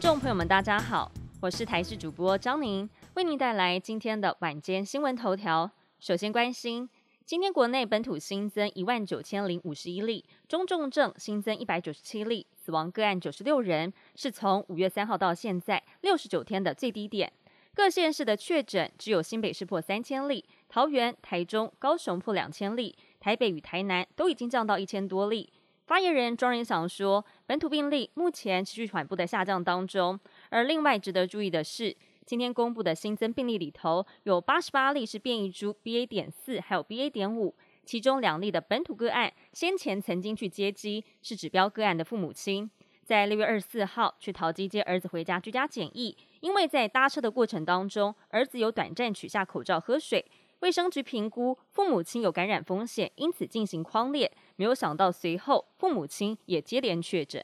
众朋友们，大家好，我是台视主播张宁，为您带来今天的晚间新闻头条。首先关心，今天国内本土新增一万九千零五十一例，中重症新增一百九十七例，死亡个案九十六人，是从五月三号到现在六十九天的最低点。各县市的确诊只有新北市破三千例，桃园、台中、高雄破两千例，台北与台南都已经降到一千多例。发言人庄仁祥说，本土病例目前持续缓步的下降当中。而另外值得注意的是，今天公布的新增病例里头，有八十八例是变异株 BA. 点四，还有 BA. 点五，其中两例的本土个案先前曾经去接机，是指标个案的父母亲，在六月二十四号去桃机接儿子回家居家检疫，因为在搭车的过程当中，儿子有短暂取下口罩喝水。卫生局评估父母亲有感染风险，因此进行框列。没有想到随后父母亲也接连确诊。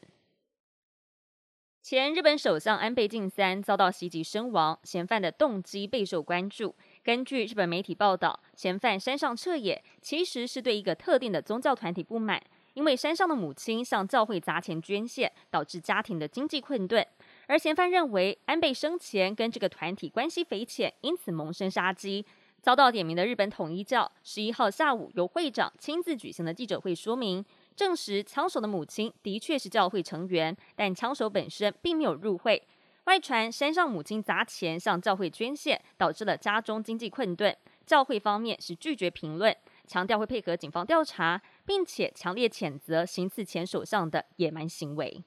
前日本首相安倍晋三遭到袭击身亡，嫌犯的动机备受关注。根据日本媒体报道，嫌犯山上彻也其实是对一个特定的宗教团体不满，因为山上的母亲向教会砸钱捐献，导致家庭的经济困顿。而嫌犯认为安倍生前跟这个团体关系匪浅，因此萌生杀机。遭到点名的日本统一教十一号下午由会长亲自举行的记者会说明，证实枪手的母亲的确是教会成员，但枪手本身并没有入会。外传山上母亲砸钱向教会捐献，导致了家中经济困顿。教会方面是拒绝评论，强调会配合警方调查，并且强烈谴责行刺前首相的野蛮行为。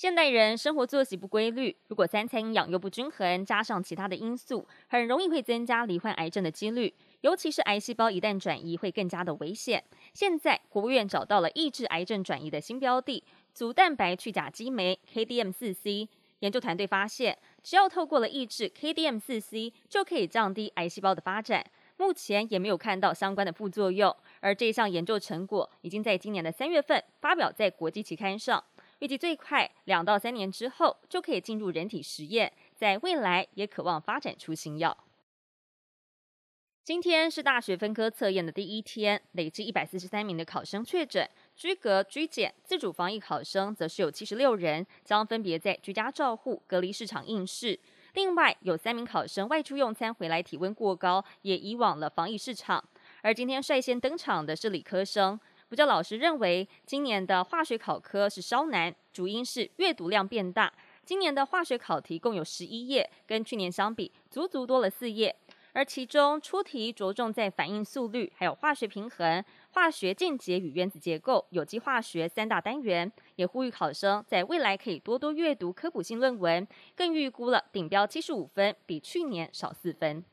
现代人生活作息不规律，如果三餐营养又不均衡，加上其他的因素，很容易会增加罹患癌症的几率。尤其是癌细胞一旦转移，会更加的危险。现在国务院找到了抑制癌症转移的新标的——组蛋白去甲基酶 （KDM 四 C）。研究团队发现，只要透过了抑制 KDM 四 C，就可以降低癌细胞的发展。目前也没有看到相关的副作用。而这项研究成果已经在今年的三月份发表在国际期刊上。预计最快两到三年之后就可以进入人体实验，在未来也渴望发展出新药。今天是大学分科测验的第一天，累计一百四十三名的考生确诊，居隔、居检、自主防疫考生则是有七十六人，将分别在居家照护、隔离市场应试。另外有三名考生外出用餐回来体温过高，也移往了防疫市场。而今天率先登场的是理科生。补教老师认为，今年的化学考科是稍难，主因是阅读量变大。今年的化学考题共有十一页，跟去年相比，足足多了四页。而其中出题着重在反应速率、还有化学平衡、化学键结与原子结构、有机化学三大单元。也呼吁考生在未来可以多多阅读科普性论文，更预估了顶标七十五分，比去年少四分。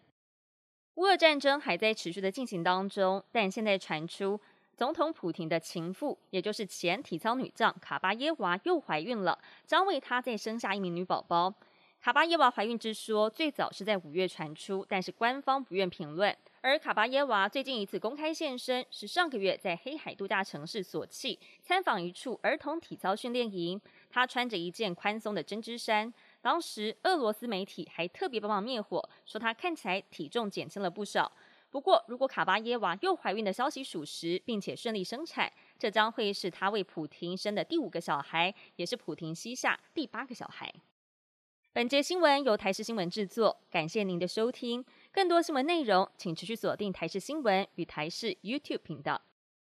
乌俄战争还在持续的进行当中，但现在传出。总统普廷的情妇，也就是前体操女将卡巴耶娃又怀孕了，将为她再生下一名女宝宝。卡巴耶娃怀孕之说最早是在五月传出，但是官方不愿评论。而卡巴耶娃最近一次公开现身，是上个月在黑海度假城市索契参访一处儿童体操训练营，她穿着一件宽松的针织衫。当时俄罗斯媒体还特别帮忙灭火，说她看起来体重减轻了不少。不过，如果卡巴耶娃又怀孕的消息属实，并且顺利生产，这将会是她为普廷生的第五个小孩，也是普廷膝下第八个小孩。本节新闻由台视新闻制作，感谢您的收听。更多新闻内容，请持续锁定台视新闻与台视 YouTube 频道。